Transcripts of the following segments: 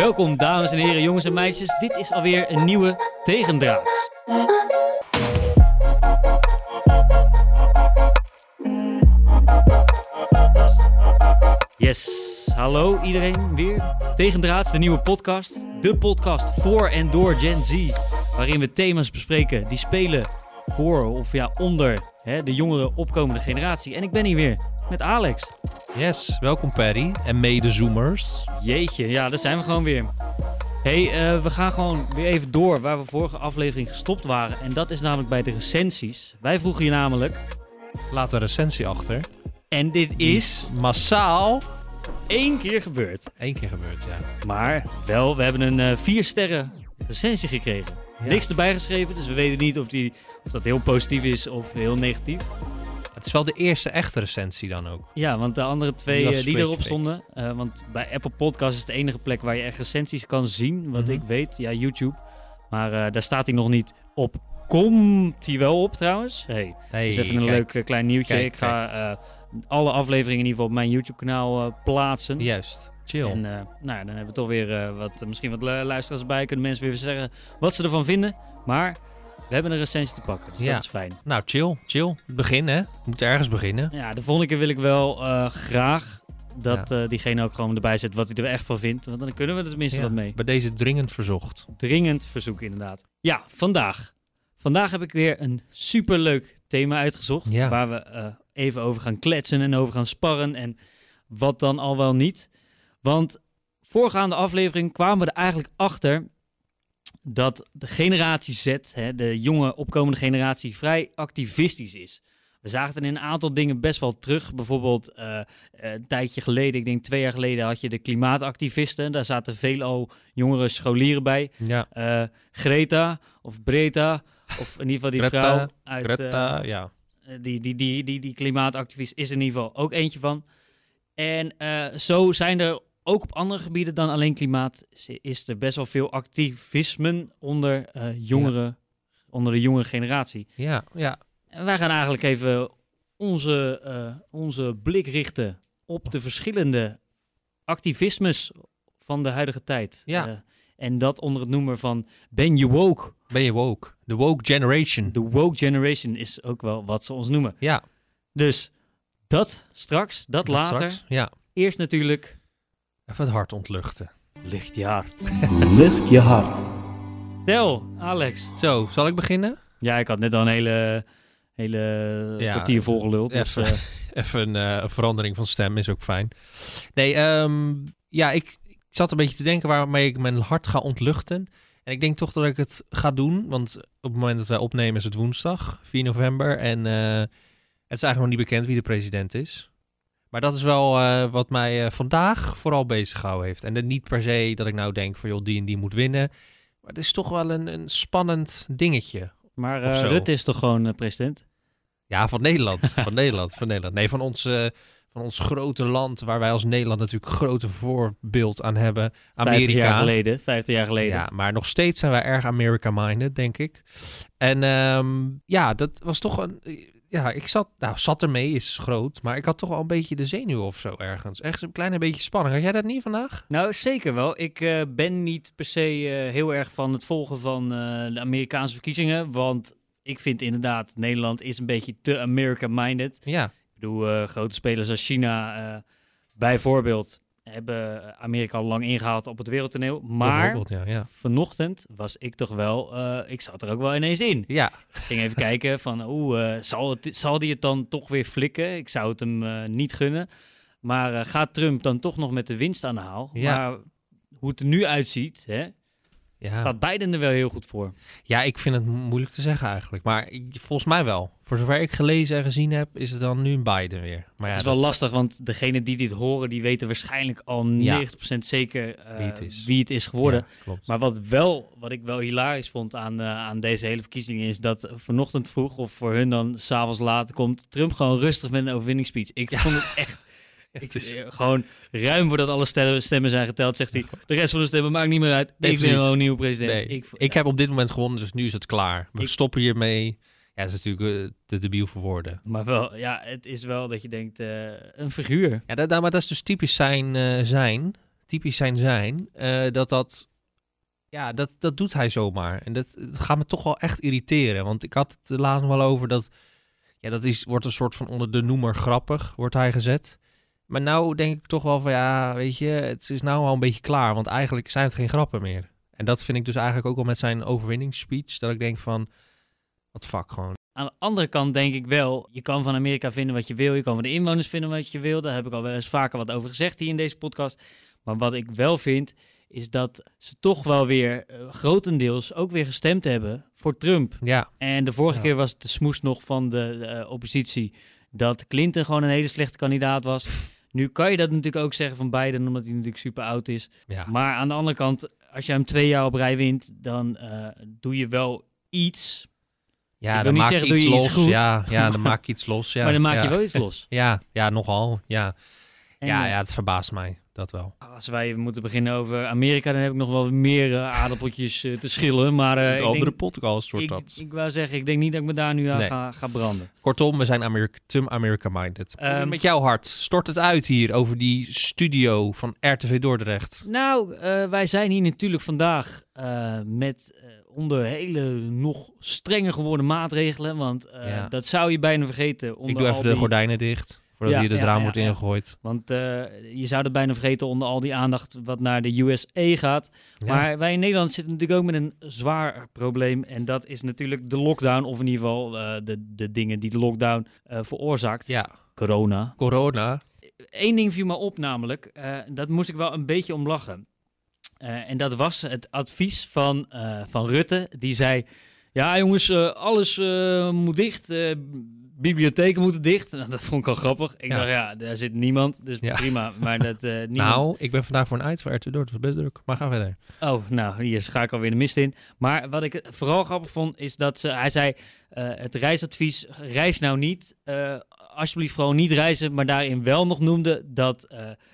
Welkom dames en heren, jongens en meisjes. Dit is alweer een nieuwe Tegendraads. Yes, hallo iedereen weer. Tegendraads, de nieuwe podcast. De podcast voor en door Gen Z. Waarin we thema's bespreken die spelen voor of ja, onder hè, de jongere opkomende generatie. En ik ben hier weer met Alex. Yes, welkom Perry en medezoomers. Jeetje, ja, daar zijn we gewoon weer. hey, eh, we gaan gewoon weer even door waar we vorige aflevering gestopt waren. En dat is namelijk bij de recensies. Wij vroegen je namelijk, Laat een recensie achter. en dit is Massaal één keer gebeurd. één keer gebeurd, ja. Maar wel, we hebben een eh, vier sterren recensie gekregen. Ja. Niks erbij geschreven, dus we weten niet of, die, of dat heel positief is of heel negatief. Het is wel de eerste echte recensie dan ook. Ja, want de andere twee Die eh, die erop stonden. eh, want bij Apple Podcast is het de enige plek waar je echt recensies kan zien. Wat Mhm. ik weet, ja, YouTube. Maar eh, daar staat hij nog niet op. Komt hij wel op trouwens? Hey, Hey, dus even een kijk. leuk klein nieuwtje. Kijk, ik ga alle afleveringen in ieder geval op mijn YouTube-kanaal plaatsen. Juist, chill. En nou ja, dan hebben we toch weer wat, misschien wat lu- luisteraars bij. Kunnen mensen weer zeggen wat ze ervan vinden. Maar we hebben een recensie te pakken, dus Ja. dat is fijn. Nou, chill, chill. Begin hè. We moeten ergens beginnen. Ja, de volgende keer wil ik wel eh, graag dat eh, diegene ook gewoon erbij zet wat hij er echt van vindt. Want dan kunnen we er tenminste Ja, wat mee. Bij deze dringend verzocht. Dringend verzoek inderdaad. Ja, vandaag. Vandaag heb ik weer een superleuk thema uitgezocht. Ja. Waar we eh, even over gaan kletsen en over gaan sparren. En wat dan al wel niet. Want voorgaande aflevering kwamen we er eigenlijk achter dat de generatie Z, hè, de jonge opkomende generatie, vrij activistisch is. We zagen het in een aantal dingen best wel terug. Bijvoorbeeld eh, eh, een tijdje geleden, ik denk twee jaar geleden, had je de klimaatactivisten. Daar zaten veel al jongere scholieren bij. Ja. Eh, Greta of Breta, of in ieder geval die Greta, vrouw uit Greta, ja. die, die, die, die, die klimaatactivist is in ieder geval ook eentje van. En zo zijn er ook op andere gebieden dan alleen klimaat, is er best wel veel activismen onder eh, jongeren, onder de jongere generatie. Ja, ja. En wij gaan eigenlijk even onze, eh, onze blik richten op de verschillende activismes van de huidige tijd. Ja. Eh, en dat onder het noemen van Ben je woke? Ben je woke? De woke generation. De woke generation is ook wel wat ze ons noemen. Ja. Dus dat straks, dat, dat later. straks. Ja. Eerst natuurlijk Even het hart ontluchten. licht je hart. Lucht je hart. Tel, Alex. Zo, zal ik beginnen? Ja, ik had net al een hele, hele Ja, kwartier volgeluld. Dus, even. eh, Even een eh, een verandering van stem is ook fijn. Nee, ehm, ja, ik, ik zat een beetje te denken waarmee ik mijn hart ga ontluchten. En ik denk toch dat ik het ga doen. Want op het moment dat wij opnemen is het woensdag, 4 november. En eh, het is eigenlijk nog niet bekend wie de president is. Maar dat is wel eh, wat mij eh, vandaag vooral bezig gehouden heeft. En niet per se dat ik nou denk van joh, die en die moet winnen. Maar het is toch wel een, een spannend dingetje. maar zo. Rutte is toch gewoon president? Ja, van Nederland. van Nederland. Van Nederland. Nee, van ons, van ons grote land, waar wij als Nederland natuurlijk grote voorbeeld aan hebben. 50 Amerika. jaar geleden. 50 jaar geleden. Ja, maar nog steeds zijn wij erg America-minded, denk ik. En ehm, ja, dat was toch een... Ja, ik zat... Nou, zat ermee is groot, maar ik had toch wel een beetje de zenuw of zo ergens. Echt een klein beetje spanning. Had jij dat niet vandaag? Nou, zeker wel. Ik eh, ben niet per se eh, heel erg van het volgen van eh, de Amerikaanse verkiezingen. Want ik vind inderdaad, Nederland is een beetje te America-minded. Ja. Ik bedoel, grote spelers als China bijvoorbeeld hebben Amerika al lang ingehaald op het wereldtoneel. Maar ja. Ja. vanochtend was ik toch wel, eh, ik zat er ook wel ineens in. ja. Ik ging even kijken van, oeh, eh, zal, het, zal die het dan toch weer flikken? Ik zou het hem eh, niet gunnen. Maar gaat Trump dan toch nog met de winst aan de haal? Ja. Maar hoe het er nu uitziet, hè, Ja. gaat Biden er wel heel goed voor. ja, ik vind het mo- moeilijk te zeggen eigenlijk. Maar ik- volgens mij wel. Voor zover ik gelezen en gezien heb, is het dan nu een Biden weer. Maar ja, het is wel dat- lastig, want degenen die dit horen, die weten waarschijnlijk al 90% zeker eh, Wie het is. wie het is geworden. Ja. Maar wat, wel, wat ik wel hilarisch vond aan, eh, aan deze hele verkiezingen is dat vanochtend vroeg, of voor hun dan s'avonds laat, komt Trump gewoon rustig met een overwinningsspeech. Ik vond het echt ik, is- gewoon ruim voordat alle stemmen, zijn geteld, zegt hij, de rest van de stemmen maakt niet meer uit. Nee, ik ben gewoon nieuwe president. Nee, Ik, ik, heb op dit moment gewonnen, dus nu is het klaar. We Ik- stoppen hiermee. Ja, dat is natuurlijk eh, te debiel voor woorden. Maar wel, ja, het is wel dat je denkt, eh, een figuur. Ja, dat, nou, maar dat is dus typisch zijn, eh, zijn typisch zijn zijn, dat dat, ja, dat, dat doet hij zomaar. En dat, dat gaat me toch wel echt irriteren. Want ik had het laatst nog wel over dat, ja, dat is, wordt een soort van onder de noemer grappig, wordt hij gezet. Maar nou denk ik toch wel van, ja, weet je, het is nou al een beetje klaar. Want eigenlijk zijn het geen grappen meer. En dat vind ik dus eigenlijk ook al met zijn overwinningsspeech, dat ik denk van, wat fuck gewoon. Aan de andere kant denk ik wel, je kan van Amerika vinden wat je wil. Je kan van de inwoners vinden wat je wil. Daar heb ik al wel eens vaker wat over gezegd hier in deze podcast. Maar wat ik wel vind, is dat ze toch wel weer eh, grotendeels ook weer gestemd hebben voor Trump. Ja, En de vorige Ja. keer was het de smoes nog van de eh, oppositie dat Clinton gewoon een hele slechte kandidaat was. Nu kan je dat natuurlijk ook zeggen van Biden, omdat hij natuurlijk super oud is. ja. Maar aan de andere kant, als je hem twee jaar op rij wint, dan eh, doe je wel iets. Ja, dan maak je iets je los. Ja, ja, dan maak je iets los. Ja, maar dan maak ja. je wel iets los. Ja, ja, nogal. Ja. Ja, ja, het verbaast mij. Dat wel. Als wij moeten beginnen over Amerika, dan heb ik nog wel meer eh, aardappeltjes eh, te schillen. Maar eh, ik, denk, podcast ik, ik wou zeggen, ik denk niet dat ik me daar nu aan Nee. ga, ga branden. Kortom, we zijn Amerika, te America-minded. Ehm, Met jouw hart, stort het uit hier over die studio van RTV Dordrecht. Nou, eh, wij zijn hier natuurlijk vandaag eh, met onder hele nog strenger geworden maatregelen. Want eh, Ja. dat zou je bijna vergeten. Onder Ik doe al even de gordijnen dicht, voordat Ja, hier het ja, raam wordt ja. ingegooid. Want eh, je zou het bijna vergeten onder al die aandacht wat naar de USA gaat. Maar wij in Nederland zitten natuurlijk ook met een zwaar probleem. En dat is natuurlijk de lockdown. Of in ieder geval eh, de, de dingen die de lockdown eh, veroorzaakt. ja, Corona. corona. Eén ding viel me op namelijk. dat moest ik wel een beetje om lachen. En dat was het advies van, van Rutte. Die zei, ja jongens, alles moet dicht. Bibliotheken moeten dicht. Nou, dat vond ik al grappig. Ik Ja. dacht, ja, daar zit niemand. Dus Ja. prima. Maar dat eh niemand... Nou, ik ben vandaag voor een uit voor RTV Dordrecht. Het was best druk. Maar ga verder. Oh, nou, hier ga ik alweer de mist in. Maar wat ik vooral grappig vond, is dat ze, hij zei... eh, het reisadvies, reis nou niet. eh, alsjeblieft gewoon niet reizen. Maar daarin wel nog noemde dat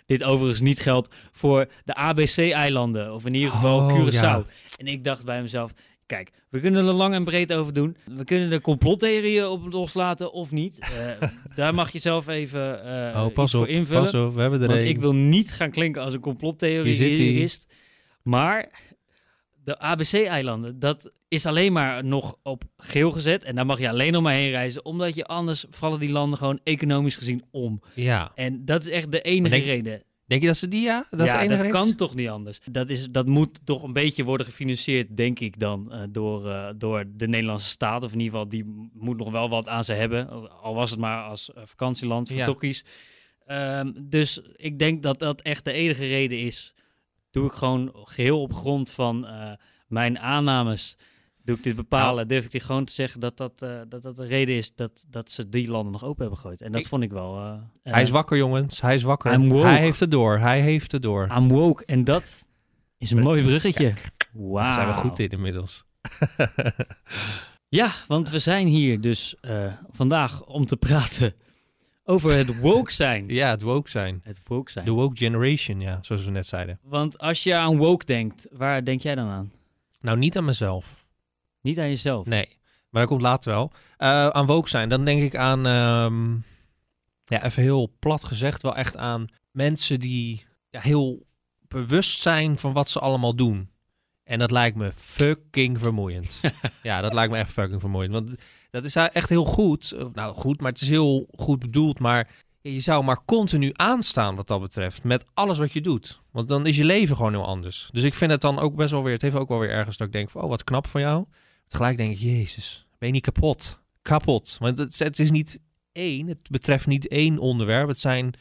dit overigens niet geldt voor de ABC-eilanden. Of in ieder geval Oh, Curaçao. ja. En ik dacht bij mezelf... Kijk, we kunnen er lang en breed over doen. We kunnen er complottheorieën op loslaten of niet. Eh, daar mag je zelf even eh oh, pas op. voor invullen. Pas op, we hebben er Want een. ik wil niet gaan klinken als een complottheorist. Maar de ABC-eilanden, dat is alleen maar nog op geel gezet. En daar mag je alleen nog maar heen reizen. Omdat je anders vallen die landen gewoon economisch gezien om. Ja. En dat is echt de enige denk- reden. Denk je dat ze die ja? Dat ja, kan toch niet anders. Dat, is, dat moet toch een beetje worden gefinancierd, denk ik dan, eh, door, eh, door de Nederlandse staat. Of in ieder geval, die moet nog wel wat aan ze hebben. Al was het maar als eh, vakantieland voor Ja. tokkies. Ehm, dus ik denk dat dat echt de enige reden is. Doe ik gewoon geheel op grond van mijn aannames. Doe ik dit bepalen, Nou. durf ik dit gewoon te zeggen dat dat, eh, dat, dat de reden is dat, dat ze die landen nog open hebben gegooid. En dat Ik- vond ik wel... eh, Hij is eh, wakker, jongens. Hij is wakker. Hij heeft het door. Hij heeft het door. I'm woke. En dat is een mooi bruggetje. Wauw. Daar zijn we goed in inmiddels. Ja, want we zijn hier dus vandaag om te praten over het woke zijn. Ja, het woke zijn. Het woke zijn. De woke generation, ja, zoals we net zeiden. Want als je aan woke denkt, waar denk jij dan aan? Nou, niet aan mezelf. Niet aan jezelf. Nee, maar dat komt later wel. Eh, aan woke zijn, dan denk ik aan, ehm, ja, even heel plat gezegd, wel echt aan mensen die ja, heel bewust zijn van wat ze allemaal doen. En dat lijkt me fucking vermoeiend. ja, dat lijkt me echt fucking vermoeiend. Want dat is echt heel goed. Nou, goed, maar het is heel goed bedoeld. Maar je zou maar continu aanstaan wat dat betreft. Met alles wat je doet. Want dan is je leven gewoon heel anders. Dus ik vind het dan ook best wel weer... Het heeft ook wel weer ergens dat ik denk van... Oh, wat knap van jou. Tegelijk denk ik, jezus, ben je niet kapot? Kapot. Want het, het is niet één. Het betreft niet één onderwerp. Het zijn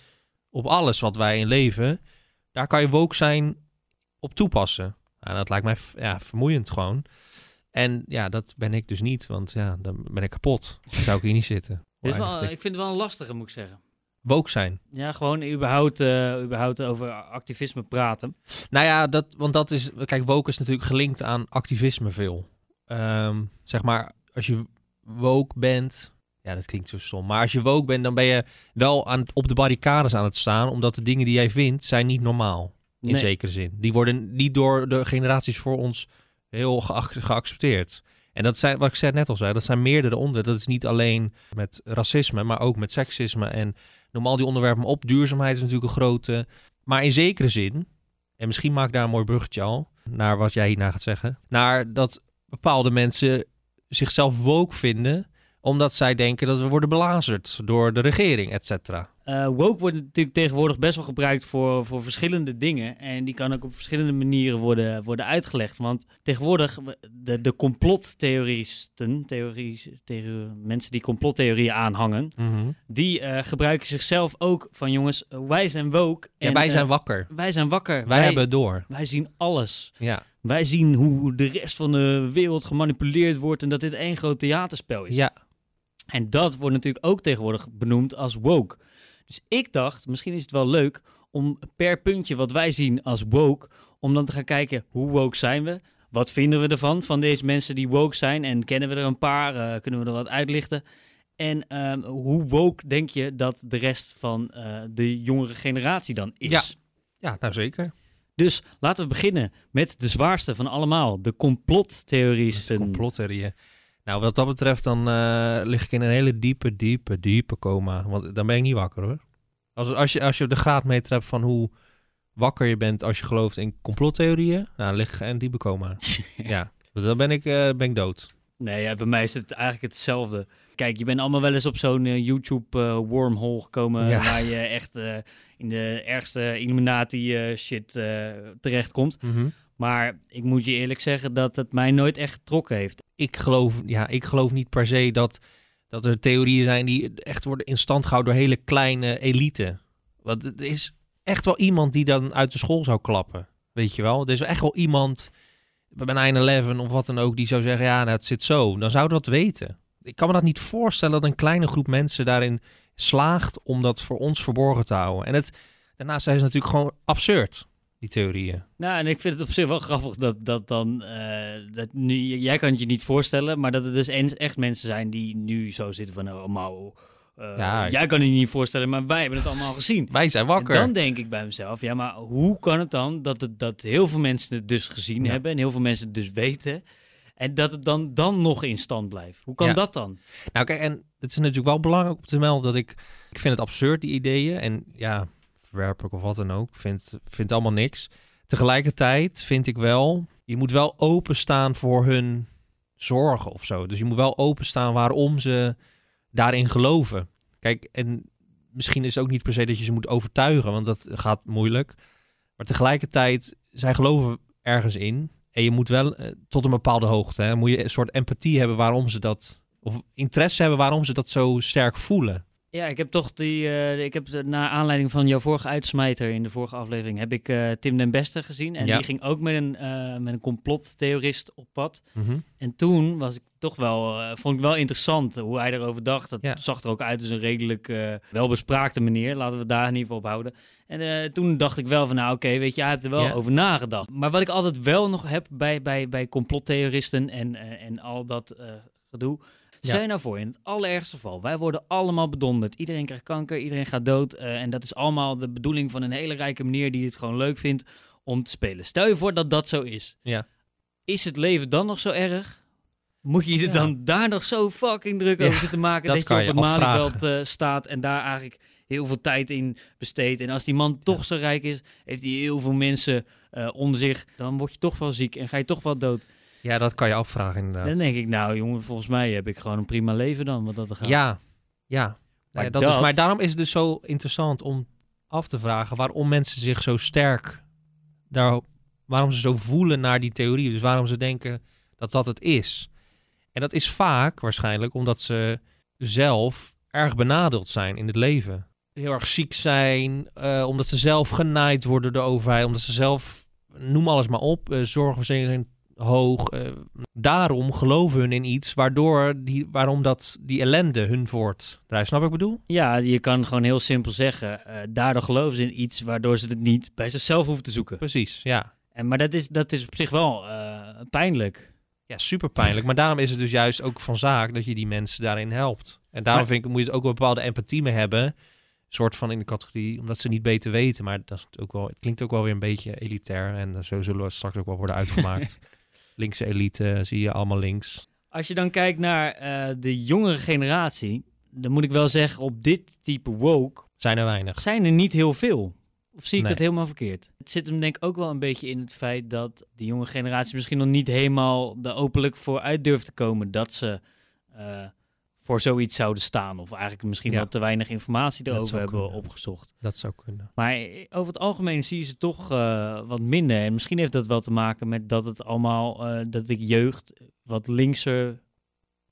op alles wat wij in leven... Daar kan je woke zijn op toepassen. Nou, dat lijkt mij ja, vermoeiend gewoon. En ja, dat ben ik dus niet. Want ja, dan ben ik kapot. Dan zou ik hier niet zitten. Is wel, ik. vind het wel een lastige, moet ik zeggen. Woke zijn. Ja, gewoon überhaupt, eh, überhaupt over activisme praten. Nou ja, dat, want dat is... Kijk, woke is natuurlijk gelinkt aan activisme veel. Ehm, zeg maar, als je woke bent... Ja, dat klinkt zo stom. Maar als je woke bent, dan ben je wel aan, het- op de barricades aan het staan. Omdat de dingen die jij vindt, zijn niet normaal. In Nee. zekere zin. Die worden niet door de generaties voor ons heel geac- geaccepteerd. En dat zijn, wat ik zei- net al zei, dat zijn meerdere onderwerpen. Dat is niet alleen met racisme, maar ook met seksisme. En noem al die onderwerpen op. Duurzaamheid is natuurlijk een grote. Maar in zekere zin en misschien maak ik daar een mooi bruggetje al, naar wat jij hierna gaat zeggen, naar dat bepaalde mensen zichzelf woke vinden, omdat zij denken dat we worden belazerd door de regering, et cetera. Eh, woke wordt natuurlijk tegenwoordig best wel gebruikt voor, voor verschillende dingen. En die kan ook op verschillende manieren worden, worden uitgelegd. Want tegenwoordig, de, de complottheoristen, theorie, theorie, mensen die complottheorieën aanhangen, die eh, gebruiken zichzelf ook van jongens, wij zijn woke. Ja, en, wij zijn eh, wakker. wij zijn wakker. Wij, hebben het door. wij zien alles. Ja, Wij zien hoe de rest van de wereld gemanipuleerd wordt en dat dit één groot theaterspel is. ja. En dat wordt natuurlijk ook tegenwoordig benoemd als woke. Dus ik dacht, misschien is het wel leuk om per puntje wat wij zien als woke, om dan te gaan kijken hoe woke zijn we? Wat vinden we ervan, van deze mensen die woke zijn? En kennen we er een paar? Eh, kunnen we er wat uitlichten? En ehm, hoe woke denk je dat de rest van eh, de jongere generatie dan is? Ja. ja, nou zeker. Dus laten we beginnen met de zwaarste van allemaal, de complottheorieën. Complottheorieën. Nou, wat dat betreft, dan eh, lig ik in een hele diepe, diepe, diepe coma. Want dan ben ik niet wakker hoor. Als, als, je, als je de graadmeter hebt van hoe wakker je bent als je gelooft in complottheorieën, nou, dan lig ik in een diepe coma. ja, dan ben ik, eh, ben ik dood. Nee, ja, bij mij is het eigenlijk hetzelfde. Kijk, je bent allemaal wel eens op zo'n eh, YouTube eh, wormhole gekomen Ja. waar je echt eh, in de ergste Illuminati eh, shit eh, terechtkomt. Maar ik moet je eerlijk zeggen dat het mij nooit echt getrokken heeft. Ik, geloof, ja, ik geloof niet per se dat, dat er theorieën zijn die echt worden in stand gehouden door hele kleine elite. Want het is echt wel iemand die dan uit de school zou klappen. Weet je wel? Er is echt wel iemand bij 9-11 of wat dan ook die zou zeggen, ja, nou, het zit zo. Dan zou dat weten. Ik kan me dat niet voorstellen dat een kleine groep mensen daarin slaagt om dat voor ons verborgen te houden. En het, daarnaast zijn ze natuurlijk gewoon absurd, die theorieën. Nou, en ik vind het op zich wel grappig dat, dat dan... eh, dat nu, jij kan het je niet voorstellen, maar dat er dus echt mensen zijn die nu zo zitten van... Oh, eh, Ja, jij kan het je niet voorstellen, maar wij hebben het allemaal gezien. Wij zijn wakker. En dan denk ik bij mezelf, ja, maar hoe kan het dan dat, het, dat heel veel mensen het dus gezien Ja. hebben en heel veel mensen het dus weten en dat het dan, dan nog in stand blijft? Hoe kan Ja. dat dan? Nou kijk, en het is natuurlijk wel belangrijk om te melden dat ik... Ik vind het absurd, die ideeën. En ja, verwerp ik of wat dan ook. Vind, vind allemaal niks. Tegelijkertijd vind ik wel... Je moet wel openstaan voor hun zorgen of zo. Dus je moet wel openstaan waarom ze daarin geloven. Kijk, en misschien is het ook niet per se dat je ze moet overtuigen, want dat gaat moeilijk. Maar tegelijkertijd, zij geloven ergens in. En je moet wel eh, tot een bepaalde hoogte, hè, moet je een soort empathie hebben waarom ze dat, of interesse hebben waarom ze dat zo sterk voelen. Ja, ik heb toch die, eh, ik heb naar aanleiding van jouw vorige uitsmijter in de vorige aflevering, heb ik eh, Tim den Beste gezien en Ja. die ging ook met een, eh, met een complottheorist op pad. En toen was ik toch wel, vond ik wel interessant hoe hij erover dacht. Dat Ja. zag er ook uit als een redelijk welbespraakte manier. Laten we daar in ieder geval op houden. En toen dacht ik wel van, nou oké, weet je, hij heeft er wel Ja. over nagedacht. Maar wat ik altijd wel nog heb bij, bij, bij complottheoristen en, en al dat eh, Ja. Je nou voor, in het allerergste geval, wij worden allemaal bedonderd. Iedereen krijgt kanker, iedereen gaat dood. eh, en dat is allemaal de bedoeling van een hele rijke meneer die het gewoon leuk vindt om te spelen. Stel je voor dat dat zo is. Ja. Is het leven dan nog zo erg? Moet je je Ja. dan daar nog zo fucking druk over zitten maken dat je je op het. Malieveld eh, staat en daar eigenlijk heel veel tijd in besteedt. En als die man toch zo rijk is, heeft hij heel veel mensen eh, onder zich. Dan word je toch wel ziek en ga je toch wel dood. Ja, dat kan je afvragen inderdaad. Dan denk ik, nou jongen, volgens mij heb ik gewoon een prima leven dan. Wat dat er gaat. Ja, ja. Maar dat dat- Is, maar daarom is het dus zo interessant om af te vragen waarom mensen zich zo sterk daar, waarom ze zo voelen naar die theorie. Dus waarom ze denken dat dat het is. En dat is vaak waarschijnlijk omdat ze zelf erg benadeeld zijn in het leven. Heel erg ziek zijn, eh, omdat ze zelf genaaid worden door de overheid, omdat ze zelf, noem alles maar op, eh zorgverzekering zijn hoog. eh, daarom geloven hun in iets waardoor die, waarom dat, die ellende hun voortdrijft. Snap ik bedoel? Ja, je kan gewoon heel simpel zeggen. eh, daardoor geloven ze in iets waardoor ze het niet bij zichzelf hoeven te zoeken. Precies, ja. En, maar dat is, dat is op zich wel eh, pijnlijk. Ja, super pijnlijk. Maar daarom is het dus juist ook van zaak dat je die mensen daarin helpt. En daarom Maar- vind ik, moet je het ook een bepaalde empathie mee hebben. soort van in de categorie, omdat ze niet beter weten. Maar dat is ook wel, het klinkt ook wel weer een beetje elitair. En zo zullen we straks ook wel worden uitgemaakt. Linkse elite, zie je allemaal links. Als je dan kijkt naar eh, de jongere generatie, dan moet ik wel zeggen, op dit type woke Zijn er weinig. zijn er niet heel veel. Of zie ik Nee. dat helemaal verkeerd? Het zit hem denk ik ook wel een beetje in het feit dat de jonge generatie misschien nog niet helemaal er openlijk voor uit durft te komen dat ze eh, voor zoiets zouden staan. Of eigenlijk misschien Ja. wel te weinig informatie erover hebben kunnen. opgezocht. Dat zou kunnen. Maar over het algemeen zie je ze toch eh, wat minder. En misschien heeft dat wel te maken met dat het allemaal, eh, dat de jeugd wat linkser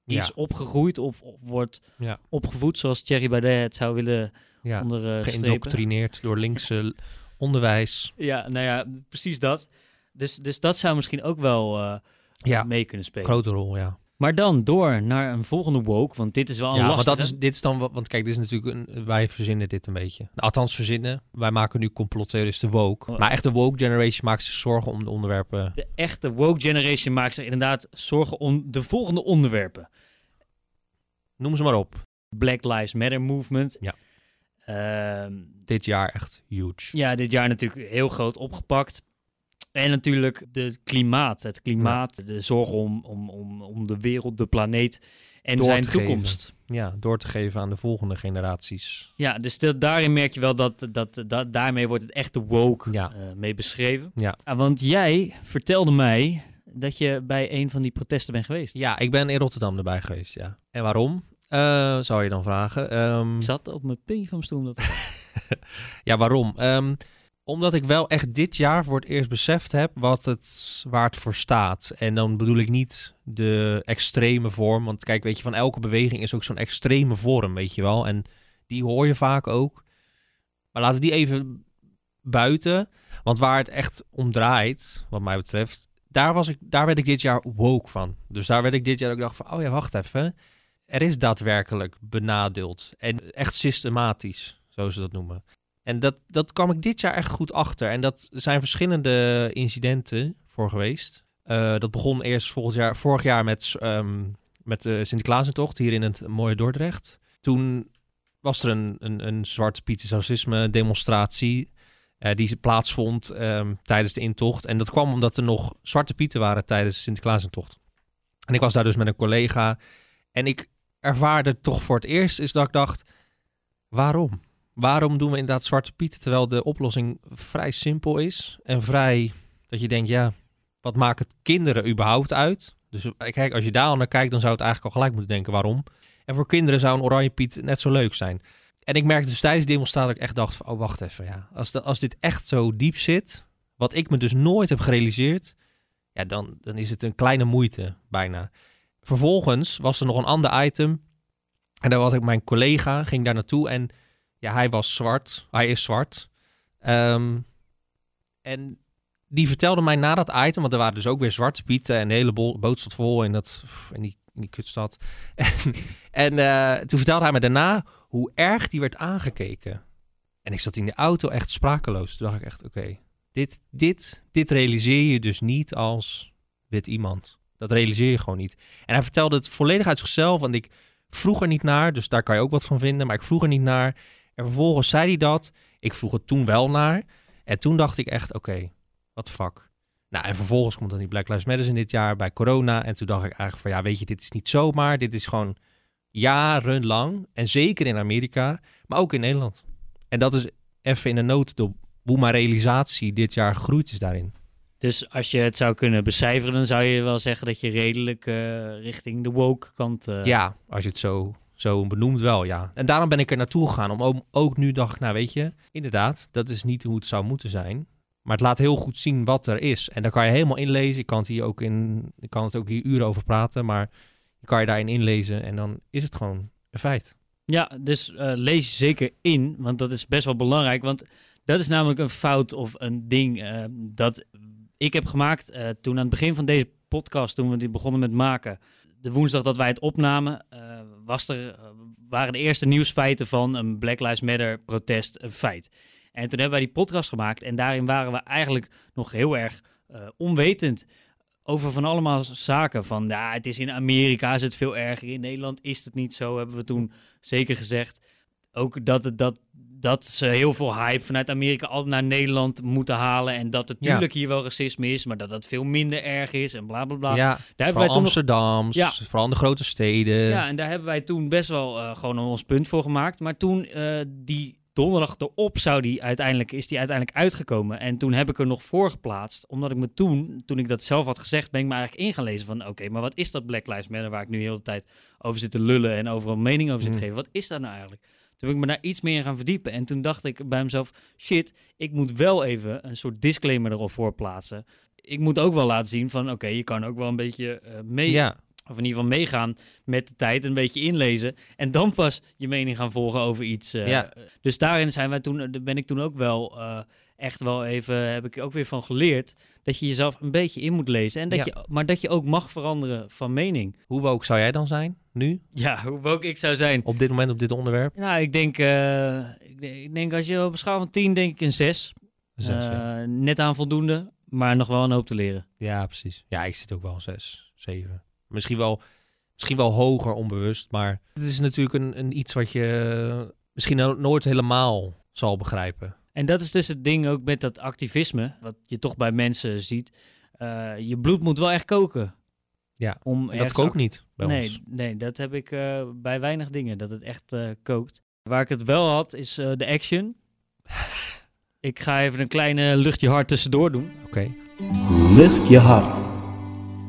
is Ja. opgegroeid of, of wordt Ja. opgevoed, zoals Thierry Baudet het zou willen Ja. onderstrepen. Geïndoctrineerd door linkse onderwijs. Ja, nou ja, precies dat. Dus, dus dat zou misschien ook wel eh, Ja, mee kunnen spelen. grote rol, ja. Maar dan door naar een volgende woke, want dit is wel Ja, want dat is, dit is dan, want kijk, dit is natuurlijk, een, wij verzinnen dit een beetje. Althans verzinnen, wij maken nu complottheoristen woke. Oh. Maar echt de woke generation maakt zich zorgen om de onderwerpen. De echte woke generation maakt zich inderdaad zorgen om de volgende onderwerpen. Noem ze maar op. Black Lives Matter movement. Ja. Ehm, Dit jaar echt huge. ja, dit jaar natuurlijk heel groot opgepakt. En natuurlijk de klimaat. Het klimaat, de zorg om, om, om, om de wereld, de planeet en Door zijn geven. toekomst. Ja, door te geven aan de volgende generaties. Ja, dus daarin merk je wel dat, dat, dat daarmee wordt het echte woke Ja. eh, mee beschreven. Ja. Ah, want jij vertelde mij dat je bij een van die protesten bent geweest. Ja, ik ben in Rotterdam erbij geweest, ja. En waarom? Eh, zou je dan vragen. Ehm, Ik zat op mijn puntje van mijn stoel. Dat... Ja, waarom? Ehm, omdat ik wel echt dit jaar voor het eerst beseft heb wat het, waar het voor staat. En dan bedoel ik niet de extreme vorm. Want kijk, weet je, van elke beweging is ook zo'n extreme vorm, weet je wel. En die hoor je vaak ook. Maar laten we die even buiten. Want waar het echt om draait, wat mij betreft, daar, was ik, daar werd ik dit jaar woke van. Dus daar werd ik dit jaar ook dacht van, oh ja, wacht even. Er is daadwerkelijk benadeeld. En echt systematisch, zoals ze dat noemen. En dat, dat kwam ik dit jaar echt goed achter. En dat zijn verschillende incidenten voor geweest. Eh, dat begon eerst jaar, vorig jaar met, ehm, met de Sinterklaasentocht hier in het mooie Dordrecht. Toen was er een, een, een Zwarte Piet racisme demonstratie eh, die plaatsvond ehm, tijdens de intocht. En dat kwam omdat er nog Zwarte Pieten waren tijdens de Sinterklaasentocht. En ik was daar dus met een collega. En ik ervaarde toch voor het eerst is dat ik dacht, waarom? Waarom doen we inderdaad Zwarte Pieten terwijl de oplossing vrij simpel is en vrij dat je denkt, ja, wat maakt kinderen überhaupt uit? Dus eh, kijk, als je daar al naar kijkt, dan zou het eigenlijk al gelijk moeten denken waarom. En voor kinderen zou een oranje Piet net zo leuk zijn. En ik merkte dus tijdens de demonstratie dat ik echt dacht oh wacht even, ja. Als, als dit echt zo diep zit, wat ik me dus nooit heb gerealiseerd, ja, dan, dan is het een kleine moeite bijna. Vervolgens was er nog een ander item en daar was ik, mijn collega ging daar naartoe en ja, hij was zwart. Hij is zwart. Ehm, en die vertelde mij na dat item, want er waren dus ook weer zwarte pieten en de hele bo- boot vol in, dat, in, die, kutstad. en en eh, toen vertelde hij me daarna hoe erg die werd aangekeken. En ik zat in de auto echt sprakeloos. Toen dacht ik echt, oké, dit, dit, dit realiseer je dus niet als wit iemand. Dat realiseer je gewoon niet. En hij vertelde het volledig uit zichzelf, want ik vroeg er niet naar, dus daar kan je ook wat van vinden, maar ik vroeg er niet naar. En vervolgens zei hij dat. Ik vroeg het toen wel naar. En toen dacht ik echt, oké, wat fuck. Nou, en vervolgens komt dan die Black Lives Matter in dit jaar bij corona. En toen dacht ik eigenlijk van, ja, weet je, dit is niet zomaar. Dit is gewoon jarenlang. En zeker in Amerika, maar ook in Nederland. En dat is even in een notendop hoe mijn realisatie dit jaar gegroeid is daarin. Dus als je het zou kunnen becijferen, dan zou je wel zeggen dat je redelijk eh, richting de woke kant... eh, Ja, als je het zo, zo benoemt wel, ja. En daarom ben ik er naartoe gegaan. Om ook, nu dacht ik, nou weet je, inderdaad, dat is niet hoe het zou moeten zijn. Maar het laat heel goed zien wat er is. En daar kan je helemaal inlezen. Ik kan het hier ook in, ik kan het ook hier uren over praten, maar je kan je daarin inlezen en dan is het gewoon een feit. Ja, dus eh, lees zeker in, want dat is best wel belangrijk. Want dat is namelijk een fout of een ding eh, dat ik heb gemaakt eh, toen aan het begin van deze podcast, toen we die begonnen met maken. De woensdag dat wij het opnamen, was er, eh, waren de eerste nieuwsfeiten van een Black Lives Matter protest een feit. En toen hebben wij die podcast gemaakt en daarin waren we eigenlijk nog heel erg eh, onwetend over van allemaal zaken. Van ja, het is in Amerika is het veel erger, in Nederland is het niet zo, hebben we toen zeker gezegd. Ook dat, het, dat, dat ze heel veel hype vanuit Amerika altijd naar Nederland moeten halen. En dat Ja. natuurlijk hier wel racisme is, maar dat dat veel minder erg is en bla bla bla. ja, daar hebben wij nog Amsterdams, Ja. vooral in de grote steden. ja, en daar hebben wij toen best wel eh, gewoon ons punt voor gemaakt. Maar toen eh, die donderdag erop zou die uiteindelijk, is die uiteindelijk uitgekomen. En toen heb ik er nog voor geplaatst. Omdat ik me toen, toen ik dat zelf had gezegd, ben ik me eigenlijk ingelezen van... Oké, maar wat is dat Black Lives Matter waar ik nu heel de tijd over zit te lullen en overal mening over zit te Mhm. geven? Wat is dat nou eigenlijk? Toen ben ik me daar iets meer in gaan verdiepen. En toen dacht ik bij mezelf, shit, ik moet wel even een soort disclaimer erop voor plaatsen. Ik moet ook wel laten zien van, oké, je kan ook wel een beetje eh, mee, Ja, of in ieder geval meegaan met de tijd, een beetje inlezen. En dan pas je mening gaan volgen over iets. eh. Ja. Dus daarin zijn wij toen, daar ben ik toen ook wel eh, echt wel even, heb ik ook weer van geleerd, dat je jezelf een beetje in moet lezen. En dat Ja. je, maar dat je ook mag veranderen van mening. hoe woke zou jij dan zijn nu? Ja, hoe woke ik zou zijn. Op dit moment, op dit onderwerp? Nou, ik denk, eh, ik, denk, ik denk als je op een schaal van 10 denk ik een 6. Zes, ja. Eh, net aan voldoende, maar nog wel een hoop te leren. Ja, precies. Ja, ik zit ook wel een zes, zeven. Misschien wel, misschien wel hoger onbewust, maar het is natuurlijk een, een iets wat je misschien no- nooit helemaal zal begrijpen. En dat is dus het ding ook met dat activisme, wat je toch bij mensen ziet. Eh, je bloed moet wel echt koken. Ja, Om dat kookt niet bij nee, ons. nee, dat heb ik eh, bij weinig dingen, dat het echt eh, kookt. Waar ik het wel had, is eh, de action. ik ga even een kleine luchtje hard tussendoor doen. Oké. Lucht je hart.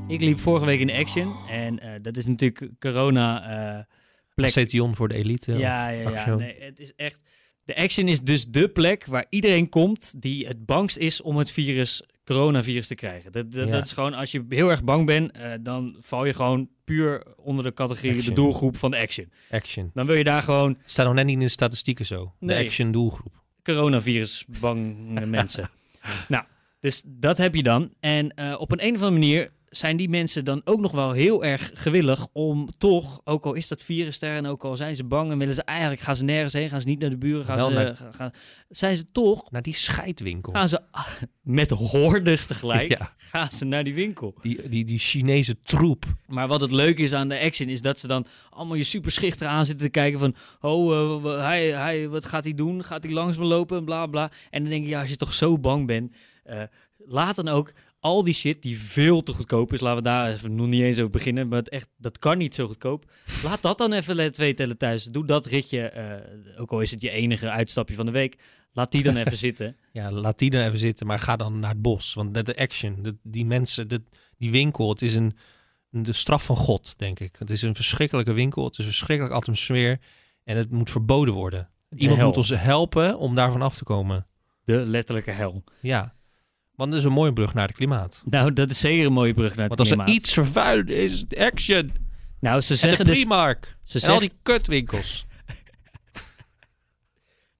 Ik liep vorige week in de action en eh, dat is natuurlijk corona eh, plek. Acetion voor de elite. Ja, ja, ja. Nee, het is echt. De Action is dus de plek waar iedereen komt die het bangst is om het virus, coronavirus te krijgen. Dat, dat, Ja. dat is gewoon, als je heel erg bang bent, eh, dan val je gewoon puur onder de categorie, de doelgroep van de Action. Action. Dan wil je daar gewoon staat nog net niet in de statistieken zo. De. Action doelgroep. coronavirus bange mensen. Nou, dus dat heb je dan. En eh, op een, een of andere manier zijn die mensen dan ook nog wel heel erg gewillig om toch, ook al is dat virus er en ook al zijn ze bang en willen ze eigenlijk, gaan ze nergens heen, gaan ze niet naar de buren, gaan Wel ze, naar- gaan, zijn ze toch, Naar die scheidwinkel. gaan ze met hordes tegelijk, Ja, gaan ze naar die winkel. die, die, die Chinese troep. Maar wat het leuke is aan de action is dat ze dan allemaal je super schichter aan zitten te kijken van, oh, hij, hij, wat gaat hij doen? Gaat hij langs me lopen? Bla bla. En dan denk je, ja, als je toch zo bang bent, eh, laat dan ook al die shit die veel te goedkoop is, laten we daar even nog niet eens over beginnen, maar het echt, dat kan niet zo goedkoop. Laat dat dan even twee tellen thuis. Doe dat ritje, eh, ook al is het je enige uitstapje van de week, laat die dan even zitten. Ja, laat die dan even zitten, maar ga dan naar het bos. Want de, de Action, de, die mensen, de, die winkel, het is een, de straf van God, denk ik. Het is een verschrikkelijke winkel, het is een verschrikkelijke atmosfeer. En het moet verboden worden. Iemand moet ons helpen om daarvan af te komen. De letterlijke hel. Ja, want dat is een mooie brug naar het klimaat. Nou, dat is zeker een mooie brug naar het Want als er klimaat. iets vervuild is, het Action. Nou, ze En zeggen de dus... Primark. Ze En al die kutwinkels.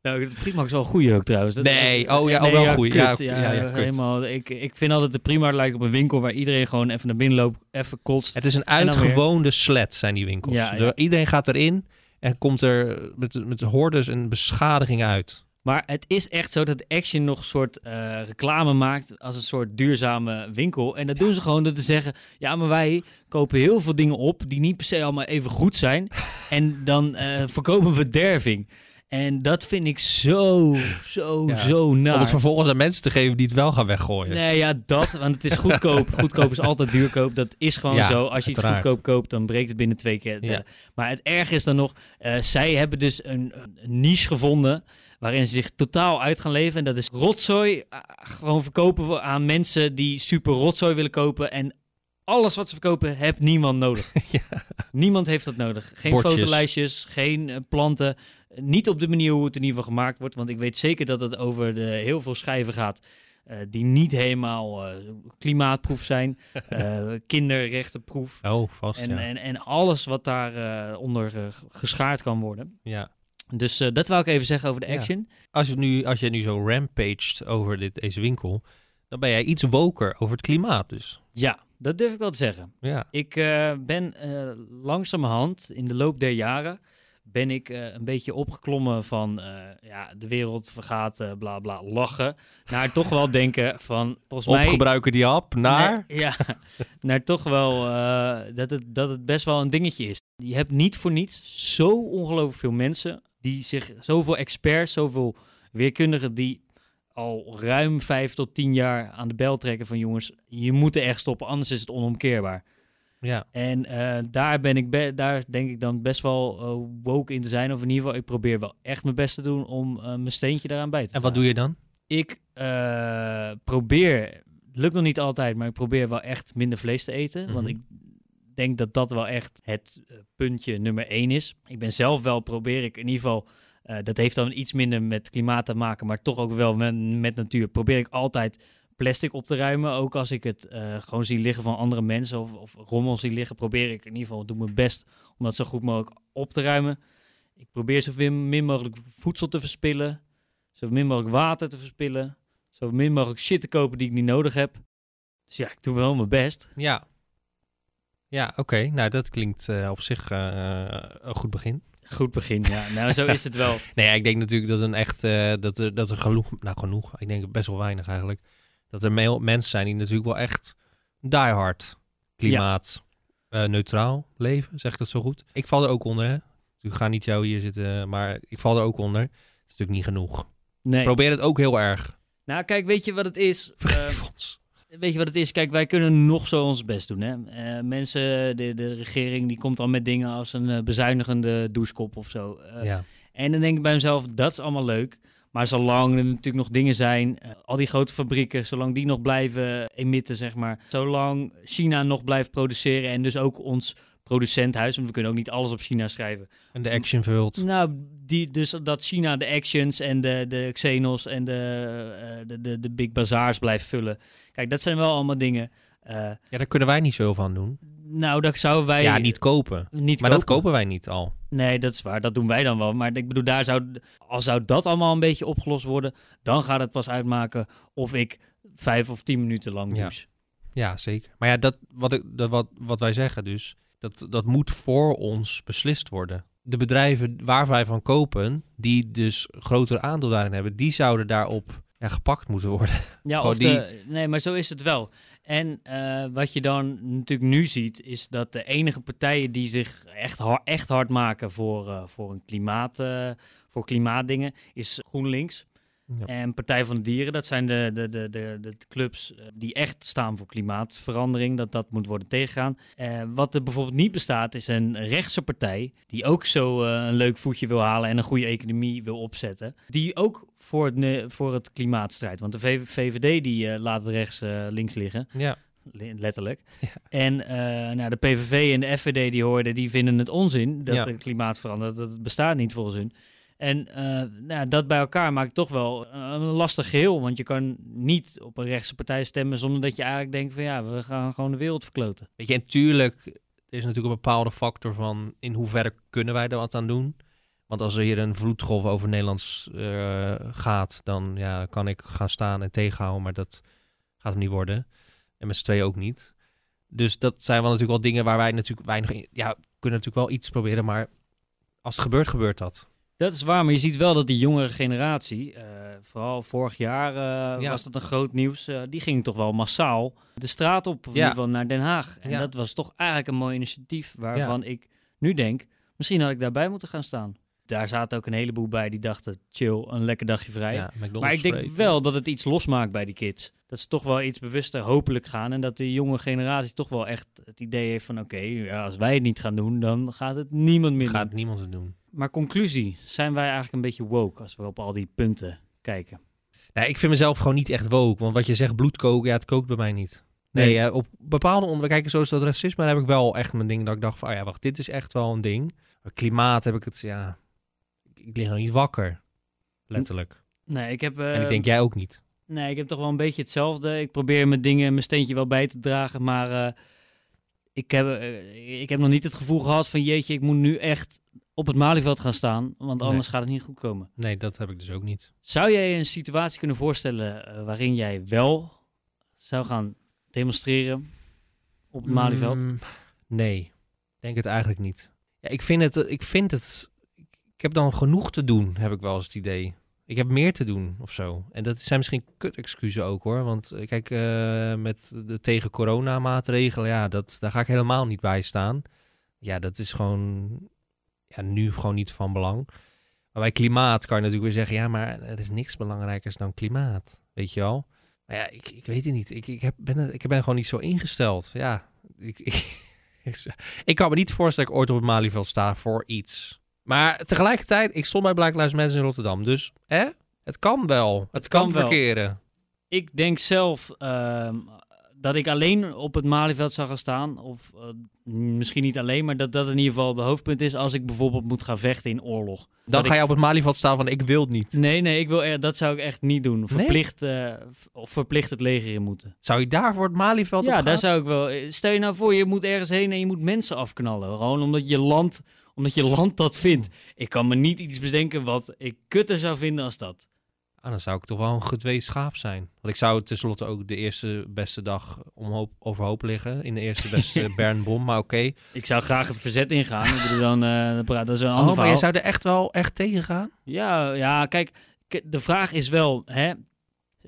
Nou, de Primark is wel goeie ook trouwens. Dat- Nee, oh ja, oh, wel kut. Ja, Ja, ja, ja, helemaal. Ik, ik vind altijd de Primark lijkt op een winkel waar iedereen gewoon even naar binnen loopt, even kotst. Het is een uitgewoonde slet, zijn die winkels. Er- iedereen gaat erin en komt er met, met hordes en beschadiging uit. Maar het is echt zo dat Action nog een soort eh, reclame maakt als een soort duurzame winkel. En dat doen ze gewoon door te zeggen, ja, maar wij kopen heel veel dingen op die niet per se allemaal even goed zijn. en dan eh, voorkomen we derving. En dat vind ik zo, zo, Ja, zo Om naar. het vervolgens aan mensen te geven die het wel gaan weggooien. Nee, ja, dat. Want het is goedkoop. goedkoop is altijd duurkoop. Dat is gewoon Ja, zo. Als je iets goedkoop koopt, dan breekt het binnen twee keer. Ja. Maar het erg is dan nog, eh, zij hebben dus een, een niche gevonden waarin ze zich totaal uit gaan leven. En dat is rotzooi. ah, gewoon verkopen aan mensen die super rotzooi willen kopen. En alles wat ze verkopen, heeft niemand nodig. Ja. Niemand heeft dat nodig. Geen Bordjes. fotolijstjes, geen eh, planten. Niet op de manier hoe het in ieder geval gemaakt wordt. Want ik weet zeker dat het over de, heel veel schijven gaat. eh, die niet helemaal eh, klimaatproef zijn. eh, kinderrechtenproef. Oh, vast, En, ja. en, en alles wat daaronder onder eh, geschaard kan worden. ja. Dus eh, dat wou ik even zeggen over de Ja. action. Als, je nu, als jij nu zo rampaged over dit, deze winkel, dan ben jij iets woker over het klimaat dus. Ja, dat durf ik wel te zeggen. Ja. Ik eh, ben eh, langzamerhand in de loop der jaren ben ik een beetje opgeklommen van ja, de wereld vergaat, bla bla, lachen. Naar toch wel denken van, volgens mij... Opgebruiken die app naar... Nee, ja, naar toch wel dat, het, dat het best wel een dingetje is. Je hebt niet voor niets zo ongelooflijk veel mensen die zich, zoveel experts, zoveel weerkundigen die al ruim vijf tot tien jaar aan de bel trekken van jongens, je moet er echt stoppen, anders is het onomkeerbaar. Ja. En eh, daar ben ik, daar denk ik dan best wel eh, woke in te zijn. Of in ieder geval, ik probeer wel echt mijn best te doen om eh, mijn steentje daaraan bij te En wat doe je dan? Ik probeer, lukt nog niet altijd, maar ik probeer wel echt minder vlees te eten. Want Mhm. ik denk dat dat wel echt het eh, puntje nummer één is. Ik ben zelf wel, probeer ik in ieder geval, eh, dat heeft dan iets minder met klimaat te maken, maar toch ook wel met, met natuur. Probeer ik altijd plastic op te ruimen. Ook als ik het eh, gewoon zie liggen van andere mensen of, of rommel zie liggen, probeer ik in ieder geval, doe mijn best om dat zo goed mogelijk op te ruimen. Ik probeer zo min, min mogelijk voedsel te verspillen, zo min mogelijk water te verspillen, zo min mogelijk shit te kopen die ik niet nodig heb. Dus ja, ik doe wel mijn best. Ja. Ja, oké. Nou, dat klinkt eh, op zich eh, een goed begin. Goed begin, ja. Nou, zo is het wel. Nee, ja, ik denk natuurlijk dat een echt eh, dat er dat er genoeg, nou genoeg, ik denk best wel weinig eigenlijk, dat er me- mensen zijn die natuurlijk wel echt diehard klimaat neutraal leven, zeg ik dat zo goed? Ik val er ook onder, hè? Ik ga niet jou hier zitten, maar ik val er ook onder. Het is natuurlijk niet genoeg. Nee. Probeer het ook heel erg. Nou, kijk, weet je wat het is? Vergeef Eh, ons. Weet je wat het is? Kijk, wij kunnen nog zo ons best doen. Hè? Eh, mensen, de, de regering, die komt al met dingen als een eh, bezuinigende douchekop of zo. Eh, ja. En dan denk ik bij mezelf, dat is allemaal leuk. Maar zolang er natuurlijk nog dingen zijn, al die grote fabrieken, zolang die nog blijven emitten, zeg maar. Zolang China nog blijft produceren en dus ook ons producenthuis, want we kunnen ook niet alles op China schrijven. En de action vult. Nou, die, dus dat China de actions en de, de Xenos en de, de, de, de Big Bazaars blijft vullen. Kijk, dat zijn wel allemaal dingen. eh, Ja, daar kunnen wij niet zo van doen. nou, dat zouden wij ja, niet kopen. niet Maar dat kopen wij niet al. Nee, dat is waar. Dat doen wij dan wel. Maar ik bedoel, daar zou, als zou dat allemaal een beetje opgelost worden, dan gaat het pas uitmaken of ik vijf of tien minuten lang Ja. douche. Ja, zeker. Maar ja, dat, wat, ik, dat, wat, wat wij zeggen dus, dat, dat moet voor ons beslist worden. De bedrijven waar wij van kopen, die dus groter aandeel daarin hebben, die zouden daarop ja, gepakt moeten worden. Ja, of de, nee, maar zo is het wel. En eh, wat je dan natuurlijk nu ziet, is dat de enige partijen die zich echt, har- echt hard maken voor, eh, voor een klimaat, eh, voor klimaatdingen, is GroenLinks. Ja. En Partij van de Dieren, dat zijn de, de, de, de, de clubs eh, die echt staan voor klimaatverandering. Dat dat moet worden tegengegaan. Eh, wat er bijvoorbeeld niet bestaat, is een rechtse partij die ook zo eh, een leuk voetje wil halen en een goede economie wil opzetten. Die ook voor het, voor het klimaat strijdt. Want de V- VVD die laat het rechts links liggen. Ja. Li- Letterlijk. Ja. En nou, de PVV en de FVD die hoorden, die vinden het onzin dat Ja. het klimaat verandert. Dat het bestaat niet volgens hun. En eh, nou, dat bij elkaar maakt toch wel eh, een lastig geheel. Want je kan niet op een rechtse partij stemmen zonder dat je eigenlijk denkt van ja, we gaan gewoon de wereld verkloten. Weet je, en tuurlijk er is natuurlijk een bepaalde factor van in hoeverre kunnen wij er wat aan doen. Want als er hier een vloedgolf over Nederlands eh, gaat, dan ja, kan ik gaan staan en tegenhouden, maar dat gaat hem niet worden. En met z'n tweeën ook niet. Dus dat zijn wel natuurlijk wel dingen waar wij natuurlijk weinig in... Ja, kunnen natuurlijk wel iets proberen, maar als het gebeurt, gebeurt dat. Dat is waar, maar je ziet wel dat die jongere generatie, eh, vooral vorig jaar eh, Ja. was dat een groot nieuws, eh, die ging toch wel massaal de straat op, of in ieder geval naar Den Haag. En Ja. dat was toch eigenlijk een mooi initiatief waarvan ik nu denk, misschien had ik daarbij moeten gaan staan. Daar zaten ook een heleboel bij die dachten, chill, een lekker dagje vrij. Ja, maar ik denk spreken. wel dat het iets losmaakt bij die kids. Dat ze toch wel iets bewuster hopelijk gaan. En dat de jonge generatie toch wel echt het idee heeft van... oké, ja, als wij het niet gaan doen, dan gaat het niemand meer Gaat doen. niemand het doen. Maar conclusie, zijn wij eigenlijk een beetje woke als we op al die punten kijken? Nee, ik vind mezelf gewoon niet echt woke. Want wat je zegt, bloed koken, ja, het kookt bij mij niet. Nee, Nee. eh, op bepaalde onderwerpen, zoals dat racisme, daar heb ik wel echt mijn ding dat ik dacht van, oh ja, wacht, dit is echt wel een ding. Klimaat heb ik het, ja, ik, lig nog niet wakker. Letterlijk. Nee, ik heb... eh, en ik denk, jij ook niet. Nee, ik heb toch wel een beetje hetzelfde. Ik probeer mijn dingen, mijn steentje wel bij te dragen, maar... eh, ik, heb, eh, ik heb nog niet het gevoel gehad van... jeetje, ik moet nu echt op het Malieveld gaan staan, want Nee. anders gaat het niet goed komen. Nee, dat heb ik dus ook niet. Zou jij een situatie kunnen voorstellen eh, waarin jij wel zou gaan demonstreren op het Malieveld? Mm, nee, denk het eigenlijk niet. Ja, ik vind het, ik vind het, ik heb dan genoeg te doen, heb ik wel eens het idee. Ik heb meer te doen of zo. En dat zijn misschien kut-excuses ook hoor. Want eh, kijk, eh, met de tegen corona maatregelen, ja, dat, daar ga ik helemaal niet bij staan. Ja, dat is gewoon ja, nu gewoon niet van belang. Maar bij klimaat kan je natuurlijk weer zeggen, ja, maar er is niks belangrijkers dan klimaat. Weet je wel? Maar ja, ik, ik weet het niet. Ik, ik, heb, ben, ik ben gewoon niet zo ingesteld. Ja, ik, ik, ik kan me niet voorstellen dat ik ooit op het Malieveld sta voor iets. Maar tegelijkertijd, ik stond bij Black Lives Matter in Rotterdam. Dus hè, het kan wel. Het, kan, kan wel. verkeren. Ik denk zelf ehm, dat ik alleen op het Malieveld zou gaan staan. Of eh, misschien niet alleen, maar dat dat in ieder geval de hoofdpunt is als ik bijvoorbeeld moet gaan vechten in oorlog. Dan Dat ga je op het Malieveld staan van ik wil het niet. Nee, nee, ik wil, dat zou ik echt niet doen. Verplicht, eh, of verplicht het leger in moeten. Zou je daar voor het Malieveld op Ja, daar zou ik wel. eh, Stel je nou voor, je moet ergens heen en je moet mensen afknallen. Gewoon omdat je land, omdat je land dat vindt. Ik kan me niet iets bedenken wat ik kutter zou vinden als dat. Ah, dan zou ik toch wel een gedwee schaap zijn. Want ik zou tenslotte ook de eerste beste dag omhoop, overhoop liggen. In de eerste beste Bernbom, maar oké. Ik zou graag het verzet ingaan. ik bedoel, dan, praat- dat is een ander Oh, maar je zou er echt wel echt tegen gaan? Ja, ja, kijk, de vraag is wel, hè,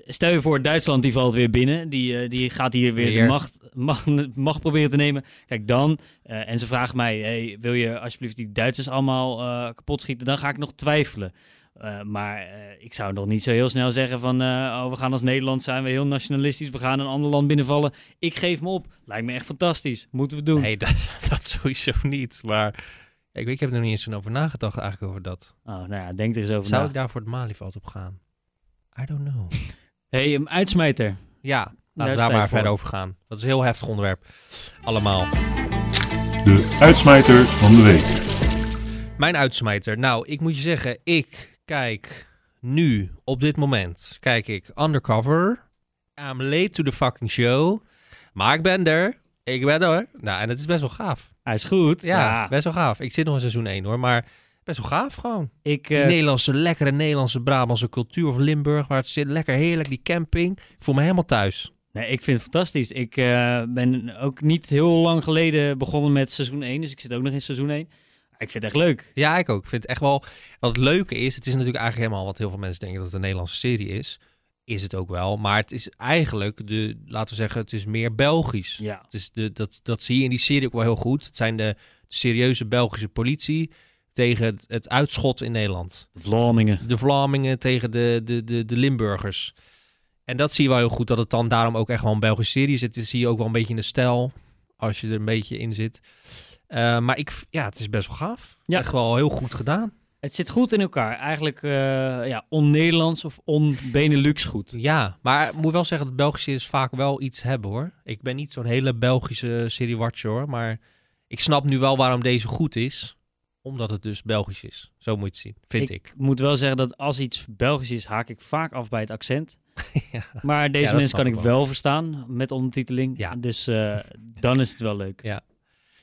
stel je voor Duitsland die valt weer binnen, die, eh, die gaat hier weer Weer. de macht, macht, macht proberen te nemen. Kijk, dan, eh, en ze vragen mij, hey, wil je alsjeblieft die Duitsers allemaal eh, kapot schieten? Dan ga ik nog twijfelen. Maar ik zou nog niet zo heel snel zeggen van, oh, we gaan als Nederland zijn we heel nationalistisch, we gaan een ander land binnenvallen. Ik geef me op. Lijkt me echt fantastisch. Moeten we doen. Nee, dat, dat sowieso niet. Maar ik, weet, ik heb er nog niet eens zo over nagedacht eigenlijk over dat. Oh, nou ja, denk er eens over Zou na. ik daar voor het Malieveld op gaan? I don't know. hey, een uitsmijter. Ja, laten we daar maar voor. verder over gaan. Dat is een heel heftig onderwerp. Allemaal. De uitsmijter van de week. Mijn uitsmijter. Nou, ik moet je zeggen, ik kijk nu, op dit moment, kijk ik undercover. I'm late to the fucking show. Maar ik ben er. Ik ben er. Nou, en het is best wel gaaf. Hij is goed. Ja, best wel gaaf. Ik zit nog in seizoen 1 hoor, maar best wel gaaf gewoon. Ik, eh, Nederlandse, lekkere Nederlandse Brabantse cultuur of Limburg, waar het zit. Lekker heerlijk, die camping. Ik voel me helemaal thuis. Nee, ik vind het fantastisch. Ik eh, ben ook niet heel lang geleden begonnen met seizoen 1, dus ik zit ook nog in seizoen 1. Ik vind het echt leuk. Ja, ik ook. Ik vind het echt wel... Wat het leuke is, het is natuurlijk eigenlijk helemaal wat heel veel mensen denken dat het een Nederlandse serie is. Is het ook wel. Maar het is eigenlijk, de, laten we zeggen, het is meer Belgisch. Ja. Het is de, dat, dat zie je in die serie ook wel heel goed. Het zijn de serieuze Belgische politie tegen het, het uitschot in Nederland. De Vlamingen. De Vlamingen tegen de, de, de, de Limburgers. En dat zie je wel heel goed, dat het dan daarom ook echt wel een Belgische serie is. Het is- zie je ook wel een beetje in de stijl, als je er een beetje in zit. Eh, maar ik, ja, het is best wel gaaf. Ja. Echt wel heel goed gedaan. Het zit goed in elkaar. Eigenlijk eh, ja, on-Nederlands of on-Benelux goed. Ja, maar ik moet wel zeggen dat Belgische series vaak wel iets hebben hoor. Ik ben niet zo'n hele Belgische serie watcher hoor, maar ik snap nu wel waarom deze goed is. Omdat het dus Belgisch is. Zo moet je het zien, vind ik. moet wel zeggen dat als iets Belgisch is, haak ik vaak af bij het accent. ja. Maar deze Ja, mensen kan ik ik wel. wel verstaan met ondertiteling. Ja. Dus eh, dan is het wel leuk. Ja.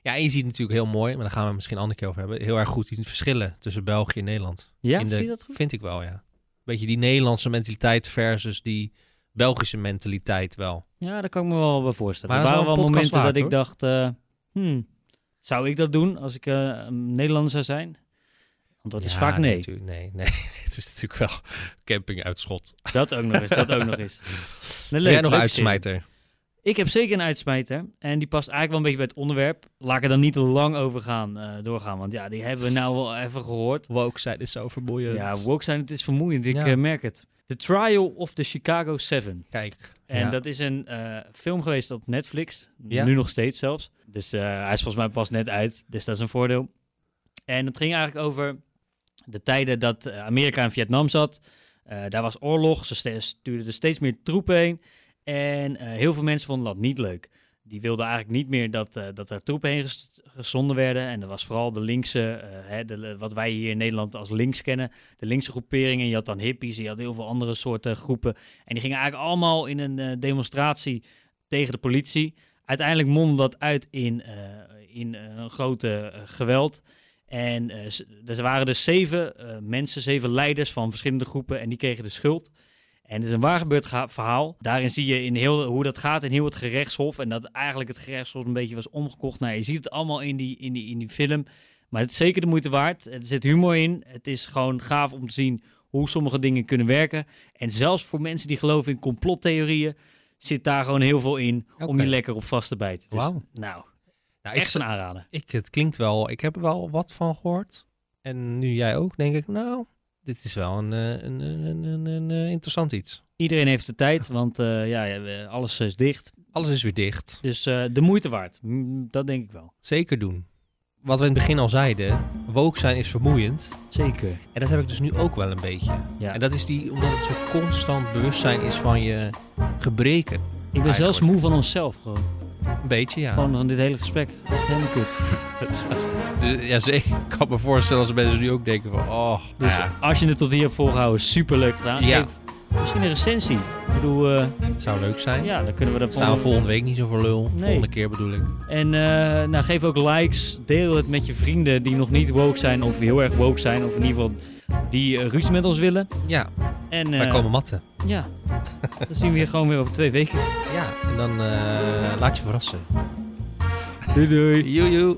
ja, en je ziet natuurlijk heel mooi, maar daar gaan we het misschien een andere keer over hebben. Heel erg goed die verschillen tussen België en Nederland. Ja, in de, zie je dat goed? Vind ik wel, ja. Beetje die Nederlandse mentaliteit versus die Belgische mentaliteit wel. Ja, daar kan ik me wel bij voorstellen. Maar er waren wel momenten dat ik dacht, eh, hmm, zou ik dat doen als ik een Nederlander zou zijn? Antwoord is Ja, vaak nee. natuurlijk. Nee, nee. het is natuurlijk wel camping uitschot. Dat ook nog eens, dat ook nog eens. Nee, leuk, jij nog een uitsmijter? Ik heb zeker een uitsmijter. En die past eigenlijk wel een beetje bij het onderwerp. Laat ik er dan niet te lang over gaan, eh, doorgaan. Want ja, die hebben we nou wel even gehoord. Woke zijn is zo vermoeiend. Ja, woke zijn, het is vermoeiend. Ik Ja. eh, merk het. The Trial of the Chicago Seven. Kijk. En ja. dat is een eh, film geweest op Netflix. Ja. Nu nog steeds zelfs. Dus eh, hij is volgens mij pas net uit. Dus dat is een voordeel. En het ging eigenlijk over de tijden dat eh, Amerika in Vietnam zat. Eh, daar was oorlog. Ze stuurden er steeds meer troepen heen. En eh, heel veel mensen vonden dat niet leuk. Die wilden eigenlijk niet meer dat, eh, dat er troepen heen gezonden werden. En dat was vooral de linkse, eh, hè, de, wat wij hier in Nederland als links kennen. De linkse groeperingen. Je had dan hippies, je had heel veel andere soorten groepen. En die gingen eigenlijk allemaal in een eh, demonstratie tegen de politie. Uiteindelijk mondde dat uit in, in een grote geweld. En z- er waren dus zeven mensen, zeven leiders van verschillende groepen. En die kregen de schuld. En het is een waar gebeurd verhaal. Daarin zie je in heel, hoe dat gaat in heel het gerechtshof. En dat eigenlijk het gerechtshof een beetje was omgekocht. Nou, je ziet het allemaal in die, in die, in die film. Maar het is zeker de moeite waard. Er zit humor in. Het is gewoon gaaf om te zien hoe sommige dingen kunnen werken. En zelfs voor mensen die geloven in complottheorieën, zit daar gewoon heel veel in om je lekker op vast te bijten. Dus, Wauw. nou, Nou, ik, echt een aanrader. ik, het klinkt wel, ik heb er wel wat van gehoord. En nu jij ook, denk ik, nou, dit is wel een, eh, een, een, eh, interessant iets. Iedereen heeft de tijd, want eh, ja, alles is dicht. Alles is weer dicht. Dus de moeite waard. Dat denk ik wel. Zeker doen. Wat we in het begin al zeiden, woke zijn is vermoeiend. Zeker. En dat heb ik dus nu ook wel een beetje. Ja. En dat is die, omdat het zo constant bewustzijn is van je gebreken. Ik ben zelfs moe van onszelf gewoon. Een beetje, ja. Gewoon van dit hele gesprek. Echt helemaal kut. Ja, zeker. Ik kan me voorstellen als mensen nu ook denken van, oh, Dus ja, als je het tot hier hebt volgehouden, super leuk gedaan. Ja. Geef misschien een recensie. Ik bedoel, het zou leuk zijn. ja, dan kunnen we dat Staan we volgende week niet zo voor lul. Nee. Volgende keer bedoel ik. En eh, nou, geef ook likes. Deel het met je vrienden die nog niet woke zijn of heel erg woke zijn. Of in ieder geval die eh, ruzie met ons willen. Ja, En wij komen matten. Ja, dan zien we je gewoon weer over twee weken. Ja, en dan eh, laat je verrassen. Doei doei. Joe, joe.